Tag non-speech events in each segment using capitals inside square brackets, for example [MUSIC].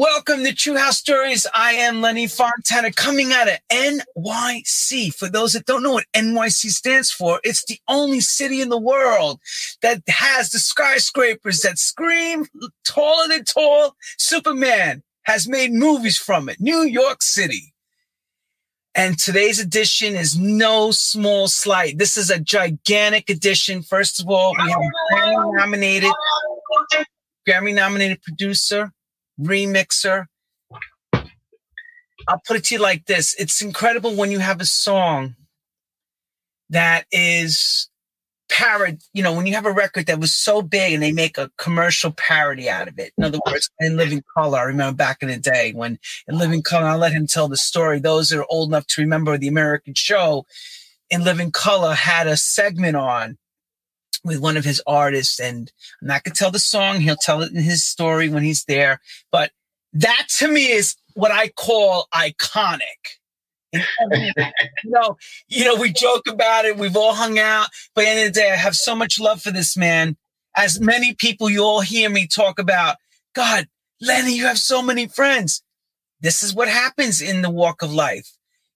Welcome to True House Stories. I am Lenny Fontana coming out of NYC. For those that don't know what NYC stands for, it's the only city in the world that has the skyscrapers that scream taller than tall. Superman has made movies from it. New York City. And today's edition is no small slight. This is a gigantic edition. First of all, we have Grammy nominated, Grammy nominated producer, remixer. I'll put it to you like this. It's incredible when you have a song that is parod, you know, when you have a record that was so big and they make a commercial parody out of it. In other words, in Living Color, I remember back in the day when in Living Color, I'll let him tell the story. Those that are old enough to remember the American show in Living Color had a segment on with one of his artists and I'm not to tell the song. He'll tell it in his story when he's there. But that to me is what I call iconic. you know, you know, we joke about it. We've all hung out, but end of the day, I have so much love for this man. As many people, you all hear me talk about, God, Lenny, you have so many friends. This is what happens in the walk of life.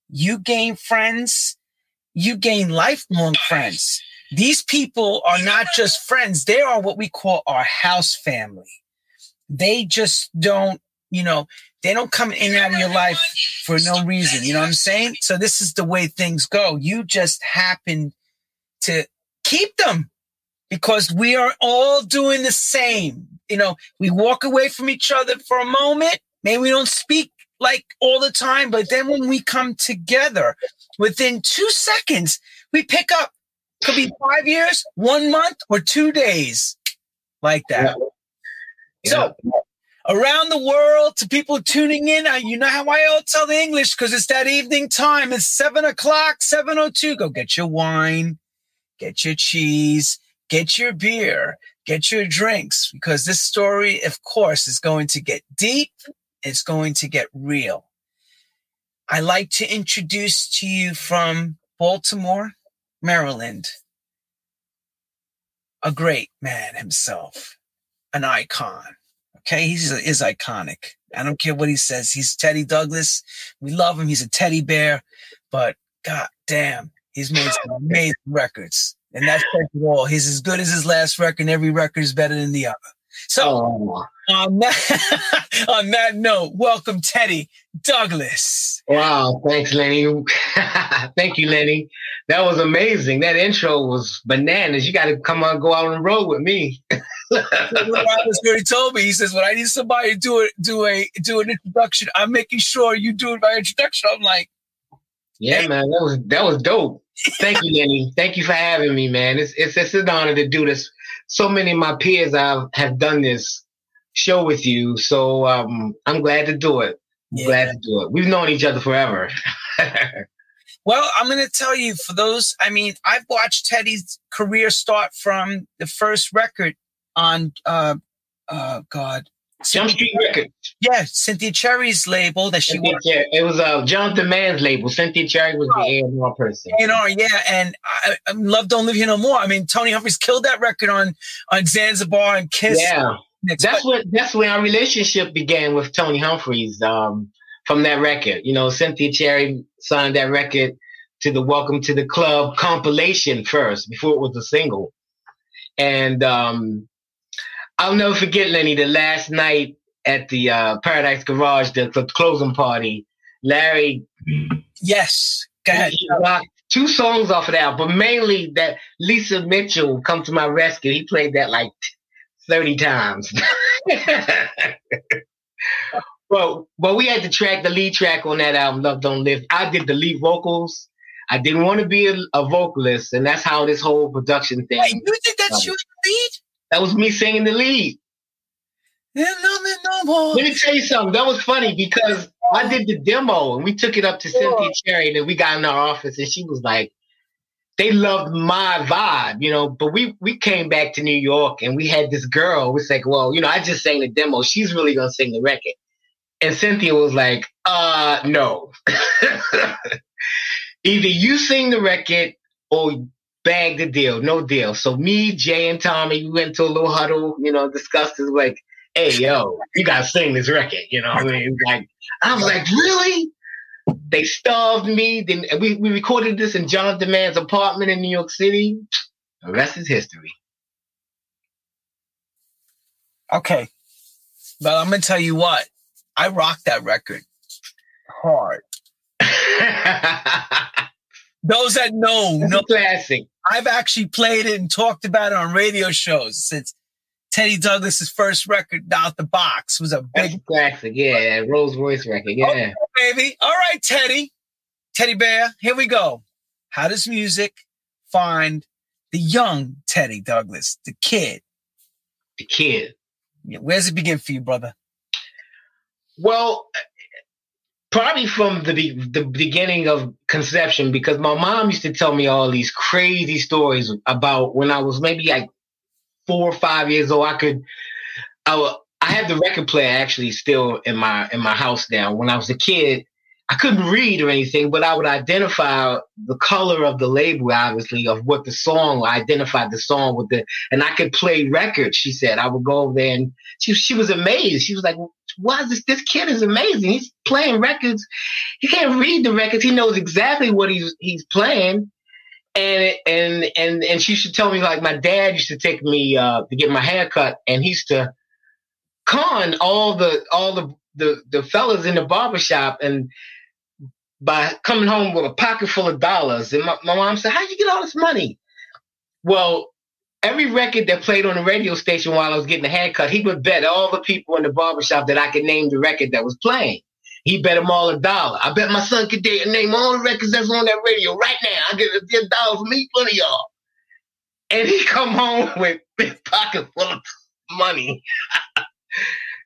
You gain friends, you gain lifelong friends. These people are not just friends. They are what we call our house family. They just don't, you know, they don't come in and out of your life for no reason. You know what I'm saying? So this is the way things go. You just happen to keep them because we are all doing the same. You know, we walk away from each other for a moment. Maybe we don't speak like all the time, but then when we come together within two seconds, we pick up could be five years, one month, or two days like that. Yeah. So around the world to people tuning in, you know how I all tell the English because it's that evening time. It's seven o'clock, 702. Go get your wine, get your cheese, get your beer, get your drinks because this story, of course, is going to get deep. It's going to get real. I like to introduce to you from Baltimore, Maryland. A great man himself, an icon. Okay, he's is iconic. I don't care what he says. He's Teddy Douglas. We love him. He's a teddy bear, but god damn, he's made some amazing records. And that's all. He's as good as his last record, and every record is better than the other. So oh. on that [LAUGHS] on that note, welcome Teddy Douglas. Wow, thanks, Lenny. [LAUGHS] Thank you, Lenny. That was amazing. That intro was bananas. You got to come on, go out on the road with me. Roberts already told me. He says, "When I need somebody to do it, do a do an introduction, I'm making sure you do it by introduction." I'm like, "Yeah, hey. man, that was that was dope." Thank you, Lenny. Thank you for having me, man. It's, it's it's an honor to do this so many of my peers have, have done this show with you. So um, I'm glad to do it. Yeah. Glad to do it. We've known each other forever. [LAUGHS] well, I'm going to tell you for those, I mean, I've watched Teddy's career start from the first record on, uh, uh, God, Jump Street Records. Yeah, Cynthia Cherry's label that she worked. It was uh, Jonathan Mann's label. Cynthia Cherry was oh, the A&R person. A&R, yeah. And I, I, Love Don't Live Here No More. I mean, Tony Humphries killed that record on, on Zanzibar and Kiss. Yeah. That's what that's when our relationship began with Tony Humphries um, from that record. You know, Cynthia Cherry signed that record to the Welcome to the Club compilation first before it was a single. And um, I'll never forget, Lenny, the last night at the uh, Paradise Garage, the, the closing party, Larry. Yes. Go ahead. Two songs off of that, but mainly that Lisa Mitchell, Come to My Rescue. He played that like 30 times. [LAUGHS] well, well, we had to track the lead track on that album, Love Don't Live. I did the lead vocals. I didn't want to be a, a vocalist, and that's how this whole production thing. Wait, you think that's your lead? That was me singing the lead. Let me tell you something. That was funny because I did the demo and we took it up to Cynthia Cherry and then we got in our office and she was like, they loved my vibe, you know. But we we came back to New York and we had this girl. We like, well, you know, I just sang the demo. She's really gonna sing the record. And Cynthia was like, uh, no. [LAUGHS] Either you sing the record or bag the deal, no deal. So me, Jay, and Thommy, we went to a little huddle, you know, discussed this like, hey, yo, you gotta sing this record. You know, I mean, like, I was like, really? They starved me. Then we, we recorded this in Jonathan Demand's apartment in New York City. The rest is history. Okay. But I'm gonna tell you what, I rocked that record hard. [LAUGHS] Those that know, know classic. I've actually played it and talked about it on radio shows since Teddy Douglas's first record, Out the Box, was a big That's classic. Yeah, Rose Royce record. Yeah, okay, baby. All right, Teddy, Teddy Bear. Here we go. How does music find the young Teddy Douglas, the kid? The kid. Yeah, where does it begin for you, brother? Well, probably from the the beginning of conception because my mom used to tell me all these crazy stories about when I was maybe like four or five years old. I could, I, I had the record player actually still in my in my house now. When I was a kid, I couldn't read or anything, but I would identify the color of the label, obviously, of what the song. I identified the song with the, and I could play records. She said I would go over there, and she she was amazed. She was like, why is this this kid is amazing. He's playing records. He can't read the records. He knows exactly what he's he's playing. And and and and she should tell me like my dad used to take me uh, to get my hair cut, and he used to con all the all the the, the fellas in the barbershop and by coming home with a pocket full of dollars. And my, my mom said, How'd you get all this money? Well, every record that played on the radio station while I was getting a haircut, he would bet all the people in the barbershop that I could name the record that was playing. He bet them all a dollar. I bet my son could name all the records that's on that radio right now. I get a dollar from each one of y'all. And he come home [LAUGHS] with a pocket full of money. [LAUGHS]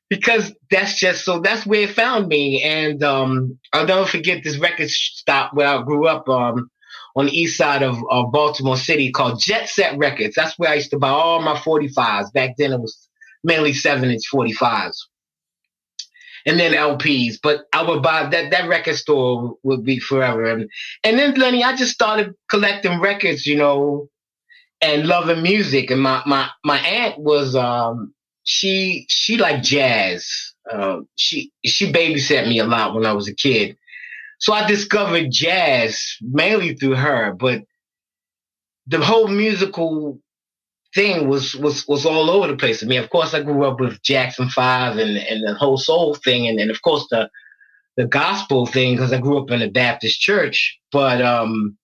because that's just so that's where it found me. And um, I'll never forget this record stop where I grew up. Um, on the east side of, of Baltimore City called Jet Set Records. That's where I used to buy all my 45s. Back then it was mainly seven inch 45s. And then LPs, but I would buy that, that record store would be forever. And, and then Lenny, I just started collecting records, you know, and loving music. And my, my, my aunt was, um, she, she liked jazz. Uh, she, she babysat me a lot when I was a kid. So I discovered jazz mainly through her, but the whole musical thing was was was all over the place. I mean, of course, I grew up with Jackson Five and and the whole soul thing, and then of course the the gospel thing because I grew up in a Baptist church. But um,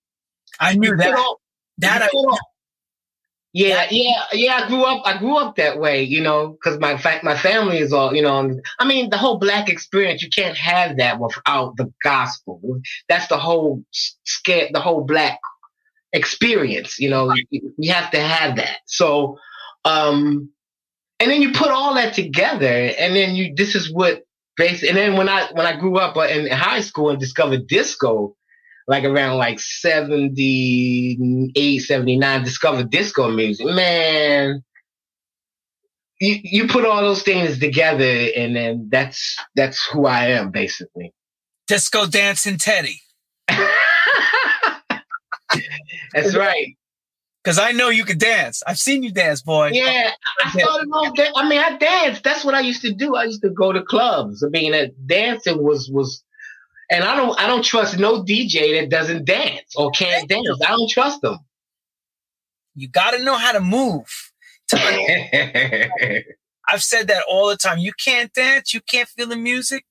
I knew that. All, that I, yeah, yeah, yeah. I grew up. I grew up that way, you know, because my fa- my family is all, you know. I mean, the whole black experience. You can't have that without the gospel. That's the whole scare. The whole black experience. You know, you, you have to have that. So, um, and then you put all that together, and then you. This is what basically. And then when I when I grew up uh, in high school and discovered disco, like around like 78, 79, discovered disco music. Man, you, you put all those things together and then that's that's who I am basically. Disco dancing Teddy. [LAUGHS] that's right. Cause I know you can dance. I've seen you dance, boy. Yeah, I started off. I mean, I danced. That's what I used to do. I used to go to clubs. I mean, dancing was was and I don't I don't trust no DJ that doesn't dance or can't dance. I don't trust them. You got to know how to move. [LAUGHS] I've said that all the time. You can't dance. You can't feel the music.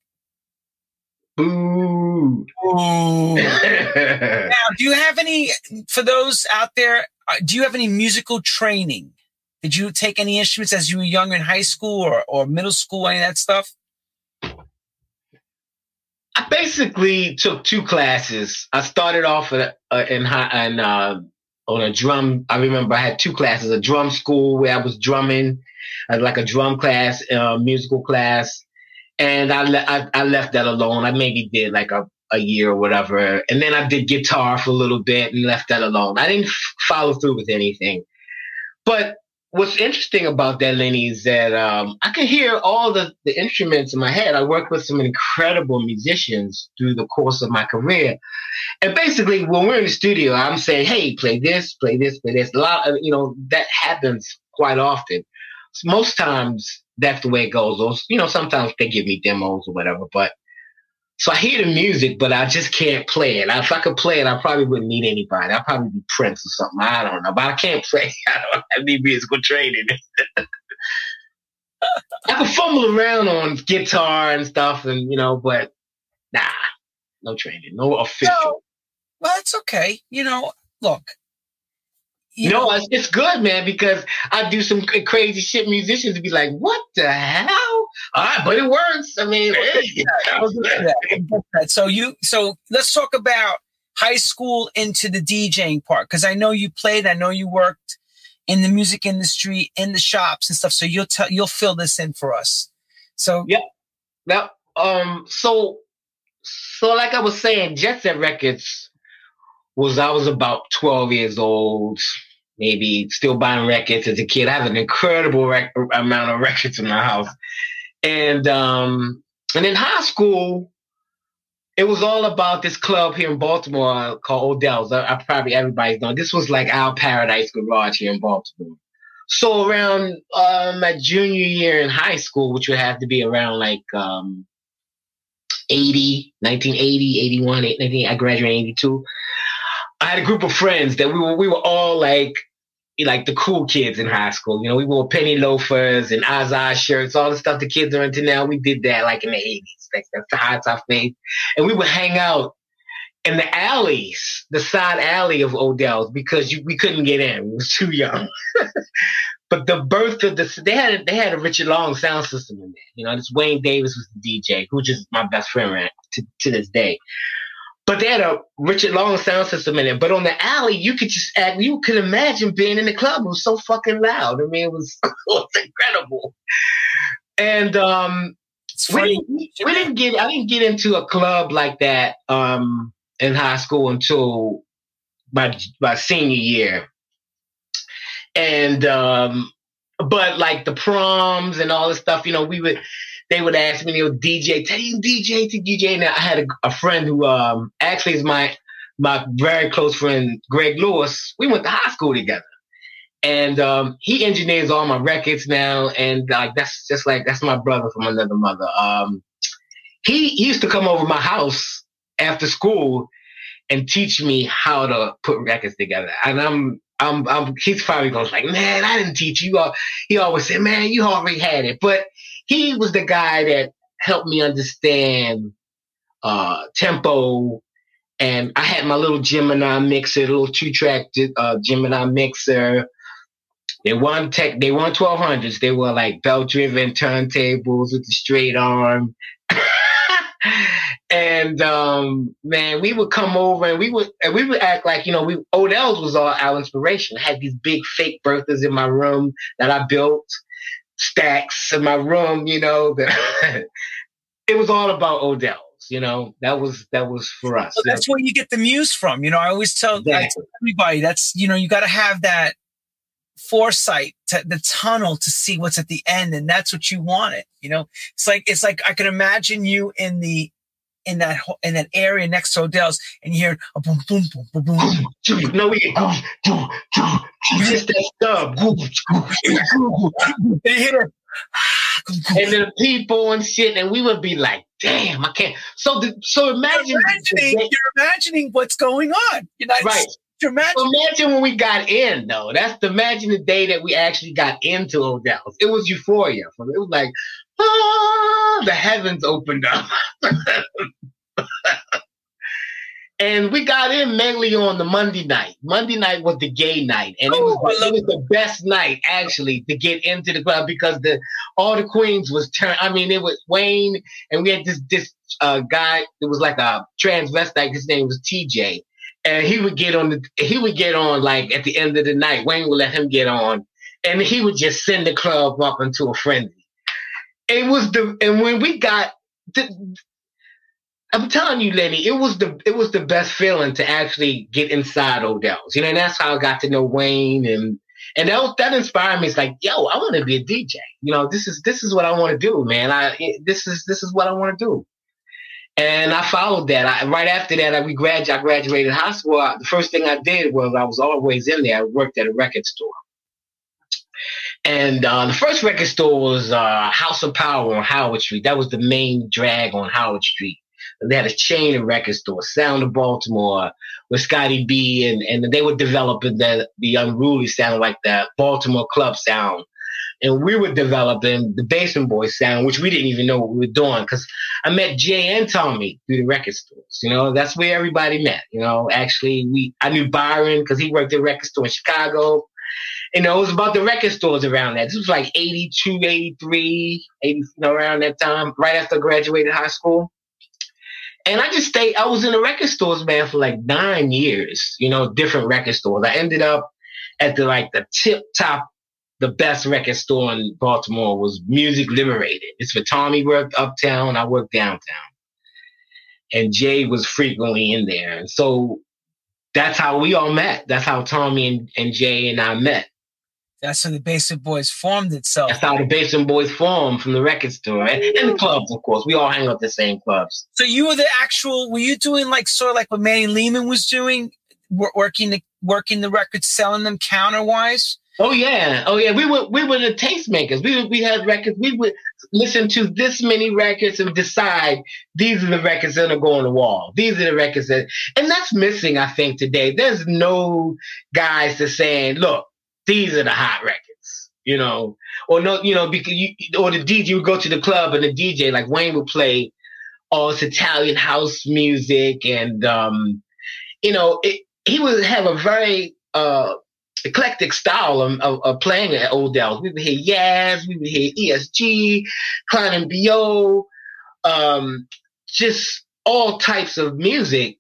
Boo. Boo. [LAUGHS] now, do you have any for those out there? Uh, do you have any musical training? Did you take any instruments as you were young in high school or, or middle school, any of that stuff? I basically took two classes. I started off at, uh, in high, in, uh, on a drum. I remember I had two classes: a drum school where I was drumming, uh, like a drum class, uh, musical class, and I, le- I, I left that alone. I maybe did like a a year or whatever, and then I did guitar for a little bit and left that alone. I didn't f- follow through with anything, but what's interesting about that, Lenny, is that um, I can hear all the, the instruments in my head. I worked with some incredible musicians through the course of my career. And basically, when we're in the studio, I'm saying, hey, play this, play this, play this. A lot of, you know, that happens quite often. So most times, that's the way it goes. You know, sometimes they give me demos or whatever, but so I hear the music, but I just can't play it. If I could play it, I probably wouldn't need anybody. I'd probably be Prince or something. I don't know, but I can't [LAUGHS] play. I don't have any musical training. [LAUGHS] I can fumble around on guitar and stuff, and you know, but nah, no training, no official. No, well, it's okay. You know, look. You no, know, it's, it's good, man, because I do some crazy shit. Musicians be like, "What the hell?" All right, but it works. I mean, hey. [LAUGHS] so you, so let's talk about high school into the DJing part because I know you played. I know you worked in the music industry, in the shops and stuff. So you'll tell you'll fill this in for us. So yeah, now um, so so like I was saying, Jet Set Records was I was about twelve years old, maybe still buying records as a kid. I have an incredible rec- amount of records in my house, and um, and in high school it was all about this club here in Baltimore called Odell's. I, I probably everybody's known. This was like our paradise garage here in Baltimore. So around uh, my junior year in high school, which would have to be around like um, 80, 1980, 81, 19, I graduated in 82. I had a group of friends that we were, we were all like like the cool kids in high school. You know, we wore penny loafers and Izod shirts, all the stuff the kids are into now. We did that like in the 80s. That's, that's the high top phase. And we would hang out in the alleys, the side alley of Odell's because you, we couldn't get in. We was too young. [LAUGHS] but the birth of the, they had, they had a Richard Long sound system in there. You know, this Wayne Davis was the DJ, who just my best friend right, to, to this day. But they had a Richard Long sound system in it. But on the alley, you could just act, you could imagine being in the club. It was so fucking loud. I mean, it was, [LAUGHS] it was incredible. And um, we didn't, we didn't get, I didn't get into a club like that um, in high school until my, my senior year. And, um, but like the proms and all this stuff, you know, we would, they would ask me, you know, DJ, tell you DJ to DJ. Now I had a, a friend who um, actually is my my very close friend, Greg Lewis. We went to high school together. And um, he engineers all my records now, and like that's just like that's my brother from another mother. Um, he, he used to come over my house after school and teach me how to put records together. And I'm I'm, I'm, he's probably going like, man, I didn't teach you. He always said, man, you already had it. But he was the guy that helped me understand uh, tempo. And I had my little Gemini mixer, little two track uh, Gemini mixer. They weren't tech, they weren't 1200s. They were like belt driven turntables with the straight arm. [LAUGHS] and um, man, we would come over and we would and we would act like you know we Odell's was all our inspiration. I had these big fake Berthas in my room that I built, stacks in my room, you know, that [LAUGHS] it was all about Odell's, you know, that was, that was for us. Well, that's where you get the muse from. You know, I always tell, exactly. Tell everybody that's, you know, you got to have that foresight to the tunnel to see what's at the end. And that's what you wanted. You know, it's like, it's like, I can imagine you in the, in that in that area next to Odell's, and you hear a boom, boom, boom, boom, boom. No, we just that stub. they hit it. Ah, and then the people and shit, and we would be like, "Damn, I can't." So, the, so imagine you're imagining, you're imagining what's going on. You know, right? Imagine. Imagine when we got in, though. That's the imagine the day that we actually got into Odell's. It was euphoria. It was like, ah, the heavens opened up. and we got in mainly on the Monday night. Monday night was the gay night, and it was, it was the best night actually to get into the club because the all the queens was turned. I mean, it was Wayne, and we had this this uh, guy. It was like a transvestite. His name was TJ, and he would get on the he would get on like at the end of the night. Wayne would let him get on, and he would just send the club up into a frenzy. It was the and when we got the, I'm telling you, Lenny, it was the it was the best feeling to actually get inside Odell's. You know, and that's how I got to know Wayne and and that that inspired me. It's like, yo, I want to be a DJ. You know, this is this is what I want to do, man. I this is this is what I want to do. And I followed that. I, right after that, I, we grad, I graduated high school. I, the first thing I did was I was always in there. I worked at a record store. And uh, the first record store was uh, House of Power on Howard Street. That was the main drag on Howard Street. They had a chain of record stores, Sound of Baltimore, with Scotty B, and, and they were developing the, the unruly sound like that Baltimore club sound. And we were developing the Basement Boys sound, which we didn't even know what we were doing. Because I met Jay and Thommy through the record stores. You know, that's where everybody met. You know, actually, we I knew Byron because he worked at a record store in Chicago you know, it was about the record stores around that. This was like 82, 83, 80, you know, around that time, right after I graduated high school. And I just stayed, I was in the record stores, man, for like nine years, you know, different record stores. I ended up at the like the tip top, the best record store in Baltimore was Music Liberated. It's for Thommy worked uptown, I worked downtown. And Jay was frequently in there. And so that's how we all met. That's how Thommy and, and Jay and I met. That's how the Basement Boys formed itself. That's how the Basement Boys formed from the record store and, and, the clubs, of course. We all hang out the same clubs. So you were the actual. Were you doing like sort of like what Manny Lehman was doing, working the working the records, selling them counterwise? Oh yeah, oh yeah. We were we were the tastemakers. We we had records. We would listen to this many records and decide these are the records that are going on the wall. These are the records that, and that's missing. I think today there's no guys to saying, look, these are the hot records, you know, or no, you know, because you or the DJ would go to the club and the DJ like Wayne would play all this Italian house music and um, you know, it, he would have a very uh eclectic style of, of, of, playing at Odell's. We would hear Yaz, we would hear ESG, Klein and Bo, um, just all types of music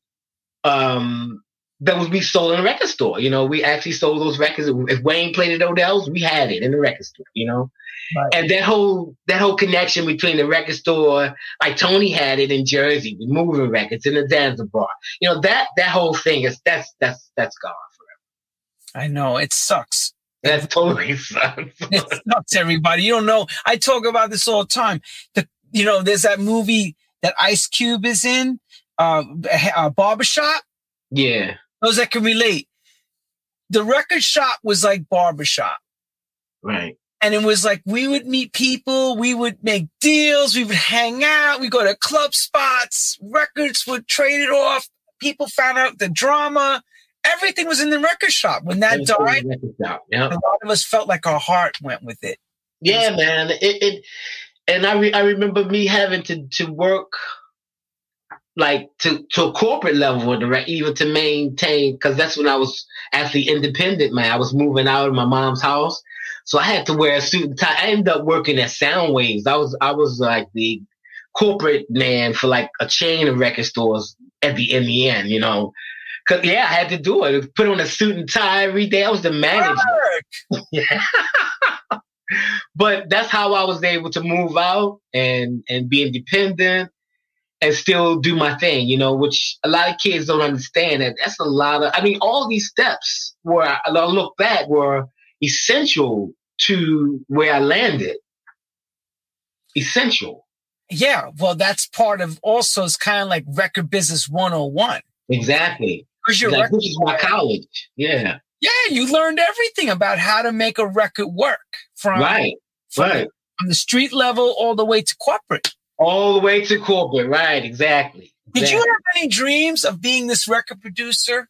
um, that was we sold in a record store. You know, we actually sold those records. If Wayne played at Odell's, we had it in the record store. You know, right. and that whole that whole connection between the record store, like Tony had it in Jersey with Movin Records in the Zanzibar. You know, that that whole thing is that's that's that's gone forever. I know it sucks. That totally [LAUGHS] sucks. it sucks, everybody. You don't know. I talk about this all the time. The you know, there's that movie that Ice Cube is in, uh, uh Barbershop. Yeah those that can relate. The record shop was like barbershop. Right. And it was like we would meet people, we would make deals, we would hang out, we go to club spots, records would trade it off. People found out the drama. Everything was in the record shop. When that died, yeah. a lot of us felt like our heart went with it. Yeah, man. It, it and I re, I remember me having to to work like to to a corporate level direct even to maintain because that's when I was actually independent man I was moving out of my mom's house so I had to wear a suit and tie I ended up working at Soundwaves I was I was like the corporate man for like a chain of record stores at the in the end you know Cause yeah, I had to do it. Put on a suit and tie every day. I was the manager. [LAUGHS] yeah. but that's how I was able to move out and and be independent and still do my thing, you know, which a lot of kids don't understand that that's a lot of, I mean, all these steps where I, look back were essential to where I landed. Essential. Yeah. Well, that's part of also, it's kind of like record business 101. Exactly. Because you're like, this is my college. Yeah. Yeah. You learned everything about how to make a record work from, right. From, right. from the street level all the way to corporate. All the way to corporate, right? Exactly. Did exactly. you have any dreams of being this record producer?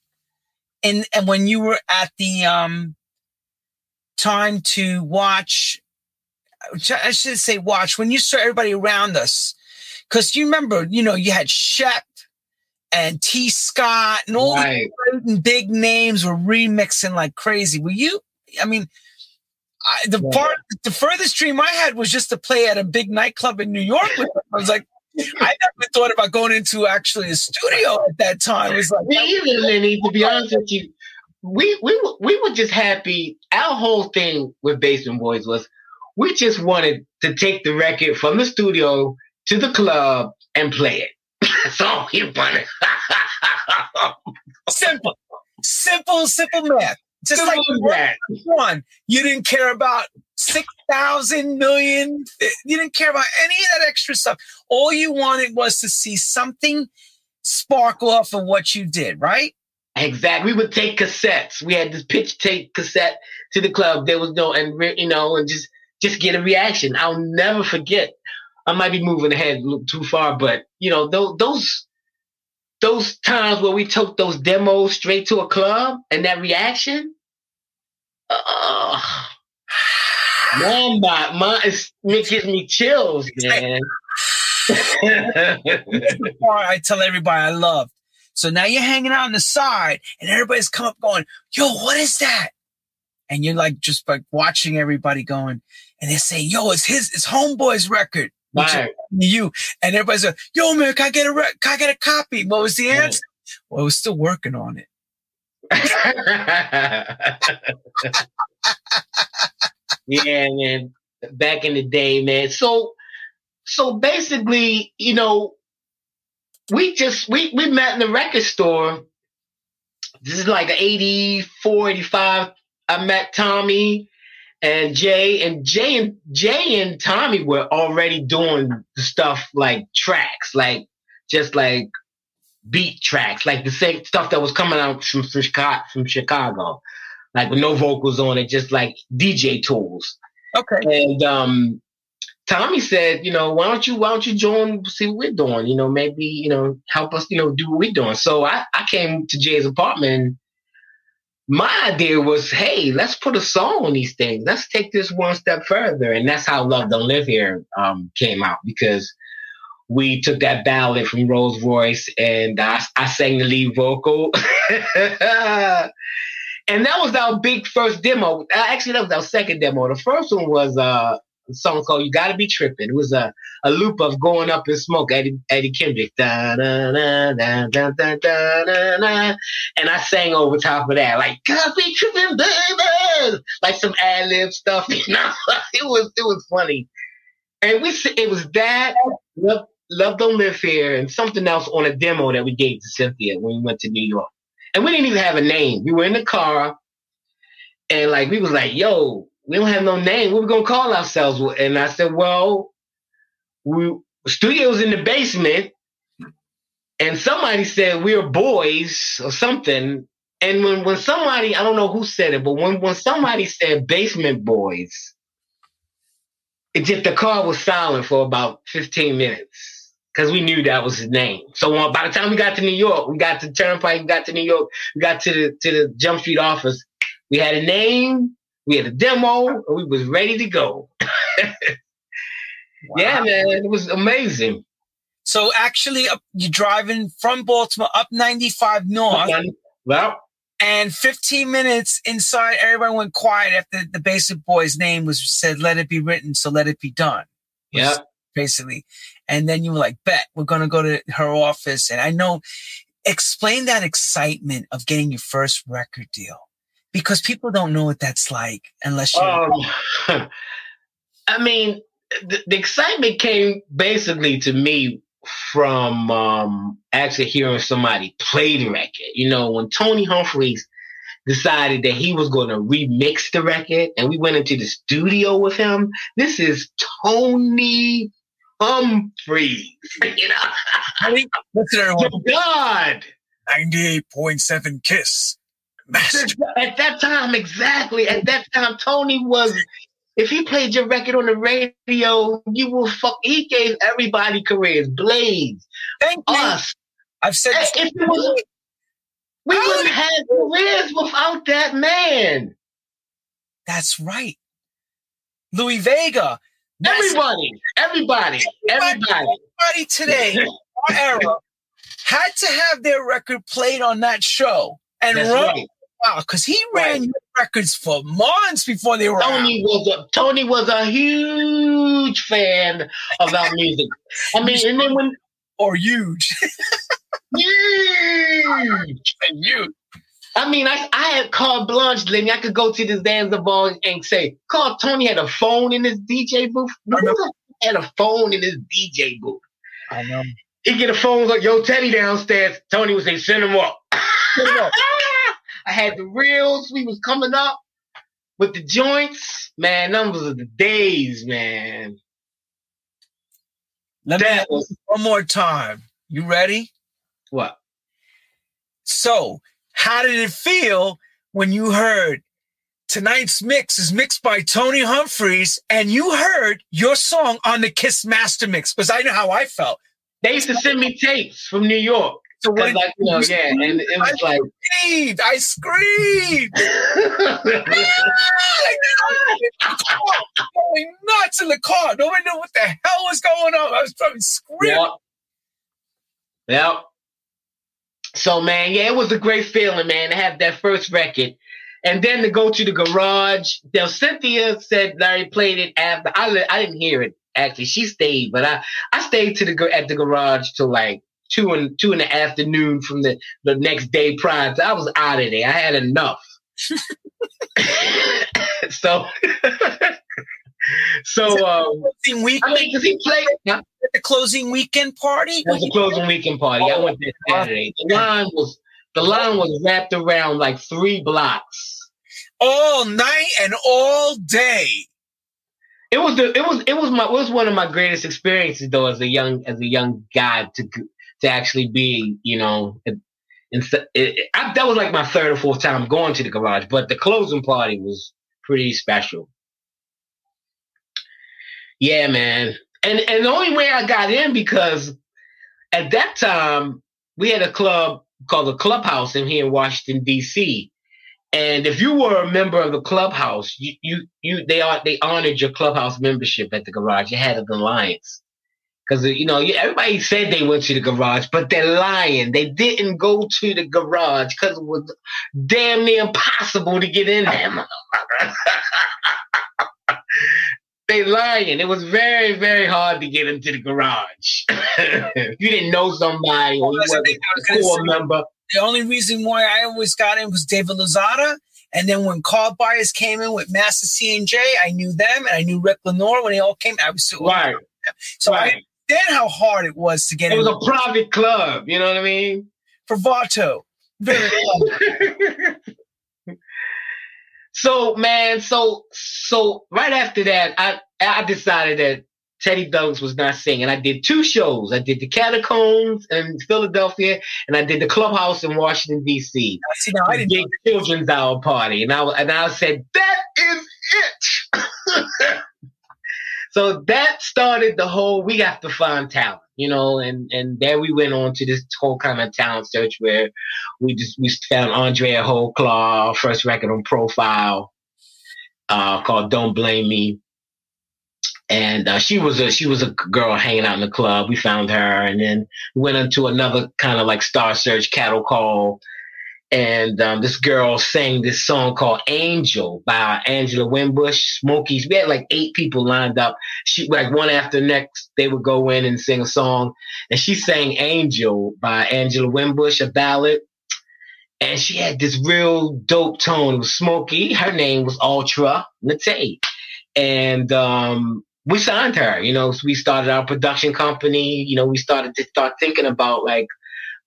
And and when you were at the um time to watch, I should say watch when you saw everybody around us, because you remember, you know, you had Shep and Tee Scott and all right. the big names were remixing like crazy. Were you? I mean, I, the yeah. part, the furthest dream I had was just to play at a big nightclub in New York. I was like, I never thought about going into actually a studio at that time. It was like, me either, Lenny. To be honest with you, we we we were just happy. Our whole thing with Basement Boys was we just wanted to take the record from the studio to the club and play it. [LAUGHS] That's all we wanted. [LAUGHS] simple, simple, simple math. Just like that. one, you didn't care about six thousand million. Eh, you didn't care about any of that extra stuff. All you wanted was to see something sparkle off of what you did, right? Exactly. We would take cassettes. We had this pitch tape cassette to the club. There was no, and you know, and just just get a reaction. I'll never forget. I might be moving ahead a little too far, but you know, those those those times where we took those demos straight to a club and that reaction, uh, man, my, my it gives me chills, man. [LAUGHS] I tell everybody I love. So now you're hanging out on the side and everybody's come up going, yo, what is that? And you're like, just like watching everybody going and they say, yo, it's his, it's homeboy's record. Right. You and everybody's like, yo, man, can I get a, rec- can I get a copy? What was the answer? Well, I was still working on it. [LAUGHS] yeah, man. Back in the day, man. So, so basically, you know, we just we we met in the record store. This is like 84, 85. I met Thommy and Jay and Jay and Jay and Thommy were already doing stuff like tracks, like just like beat tracks, like the same stuff that was coming out from, from Chicago, like with no vocals on it, just like DJ tools. Okay. And um, Thommy said, you know, why don't you why don't you join see what we're doing? You know, maybe, you know, help us, you know, do what we're doing. So I, I came to Jay's apartment. My idea was, hey, let's put a song on these things. Let's take this one step further. And that's how Love Don't Live Here um, came out because we took that ballad from Rose Royce and I, I sang the lead vocal. [LAUGHS] and that was our big first demo. Actually, that was our second demo. The first one was uh, a song called "You Gotta Be Tripping." It was a, a loop of "Going Up in Smoke," Eddie, Eddie Kendrick, da, da, da, da, da, da, da, da, and I sang over top of that, like "Gotta be tripping, baby," like some ad lib stuff. [LAUGHS] You know, it was it was funny, and we it was that love don't live here, and something else on a demo that we gave to Cynthia when we went to New York, and we didn't even have a name. We were in the car, and like we was like, "Yo." we don't have no name. What we gonna call ourselves? And I said, well, we studios in the basement, and somebody said we are boys or something. And when when somebody, I don't know who said it, but when when somebody said basement boys, it just the car was silent for about 15 minutes because we knew that was his name. So uh, by the time we got to New York, we got to Turnpike, we got to New York, we got to the to the Jump Street office. We had a name, we had a demo, and we was ready to go. [LAUGHS] wow. Yeah, man, it was amazing. So actually, uh, you're driving from Baltimore up 95 north. Well, and 15 minutes inside, everybody went quiet after the basic boy's name was said, let it be written, so let it be done. Yeah. Basically. And then you were like, bet we're going to go to her office. And I know, explain that excitement of getting your first record deal because people don't know what that's like unless you. Um, [LAUGHS] I mean, the, the, excitement came basically to me from um, actually hearing somebody play the record. You know, when Tony Humphries decided that he was going to remix the record, and we went into the studio with him. This is Tony Humphries. [LAUGHS] You know, listen, everyone. God. 98.7 Kiss. At that time, exactly. At that time, Tony was. If he played your record on the radio, you will fuck. He gave everybody careers. Blaze, Thank us. You. I've said if it was, we wouldn't have careers without that man. That's right. Louie Vega. Everybody, everybody, everybody, everybody today, [LAUGHS] our era, had to have their record played on that show and That's run right. Wow, because he ran right. records for months before they were Tony out. was a Tony was a huge fan of our music. I mean, and then when or huge, [LAUGHS] huge, huge. I mean, I, I had carte blanche, Lenny. I could go to the Zanzibar and say, call Tony had a phone in his DJ booth. He had a phone in his DJ booth. I know. He'd get a phone like, yo, Teddy downstairs. Tony would say, send him up. Send him up. [LAUGHS] I had the reels. We was coming up with the joints. Man, numbers of the days, man. Let that me was, one more time. You ready? What? So, How did it feel when you heard tonight's mix is mixed by Tony Humphries and you heard your song on the Kiss Master Mix? Because I know how I felt. They used to send me tapes from New York. So what like, you know, yeah, and it was I like screamed, I screamed. [LAUGHS] going nuts in the car. Nobody knew what the hell was going on. I was probably screaming. Yep. Yep. So man, yeah, it was a great feeling, man, to have that first record. And then to go to the garage. Now Cynthia said Larry played it after. I I didn't hear it actually. She stayed, but I I stayed to the at the garage till like two and two in the afternoon from the the next day prior. To, I was out of there. I had enough. [LAUGHS] so [LAUGHS] so um, closing weekend. I mean, because he played huh? the closing weekend party. It was a closing weekend party. I went there Saturday. The line was the line was wrapped around like three blocks. All night and all day. It was the it was it was my it was one of my greatest experiences though as a young as a young guy to to actually be you know it, it, it, I, that was like my third or fourth time going to the garage, but the closing party was pretty special. Yeah, man. And and the only way I got in because at that time we had a club called the Clubhouse in here in Washington D.C. And if you were a member of the clubhouse, you you you they are they honored your clubhouse membership at the garage. You had an alliance because uh, you know everybody said they went to the garage, but they're lying. They didn't go to the garage because it was damn near impossible to get in there. [LAUGHS] they lying. It was very, very hard to get into the garage. [LAUGHS] if you didn't know somebody or you wasn't a core member. The only reason why I always got in was David Lozada. And then when Carl Byers came in with Master C and J, I knew them and I knew Rick Lenore when they all came. I was so right. So right. I understand how hard it was to get it in. It was a private club, you know what I mean? For Vato. Very [LAUGHS] So man, so so right after that, I I decided that Teddy Douglas was not singing. I did two shows. I did the Catacombs in Philadelphia, and I did the Clubhouse in Washington D.C. See, now I didn't big children's hour party, and I and I said that is it. [LAUGHS] so that started the whole. We have to find talent you know, and and there we went on to this whole kind of talent search where we just we found Andrea Holclaw, first record on Profile, uh, called "Don't Blame Me," and uh, she was a she was a girl hanging out in the club. We found her, and then we went into another kind of like star search cattle call and um, this girl sang this song called Angel by Angela Winbush, Smokies. We had like eight people lined up. She like one after next, they would go in and sing a song. And she sang Angel by Angela Winbush, a ballad. And she had this real dope tone. It was smoky. Her name was Ultra Nate. And um, we signed her, you know, so we started our production company. You know, we started to start thinking about like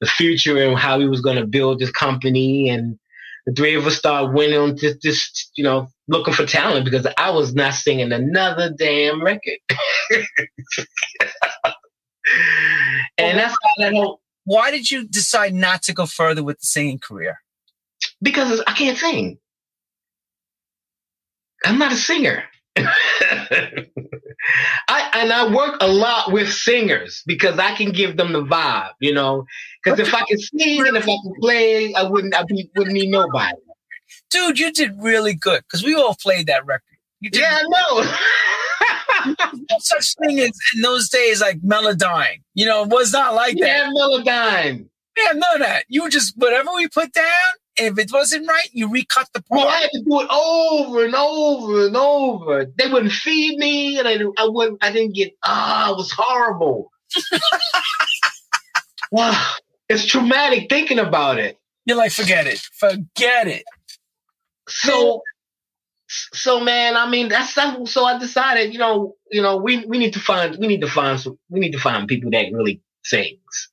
the future and how he was going to build this company. And the three of us started winning on just, just, you know, looking for talent because I was not singing another damn record. [LAUGHS] and that's how that whole. Why did you decide not to go further with the singing career? Because I can't sing. I'm not a singer. [LAUGHS] I and I work a lot with singers because I can give them the vibe, you know. Because if I can sing and if I can play, I wouldn't I be, wouldn't need nobody. Dude, you did really good because we all played that record. yeah, I know. no [LAUGHS] such thing as in those days like Melodyne. You know, it was not like yeah, that. Melodyne. Yeah, none of that. You just whatever we put down, if it wasn't right, you recut the part. Well, I had to do it over and over and over. They wouldn't feed me, and I, I wouldn't. I didn't get. Ah, it was horrible. [LAUGHS] wow, it's traumatic thinking about it. You're like, forget it, forget it. So, so man, I mean, that's so. I decided, you know, you know, we we need to find we need to find some we need to find people that really sings.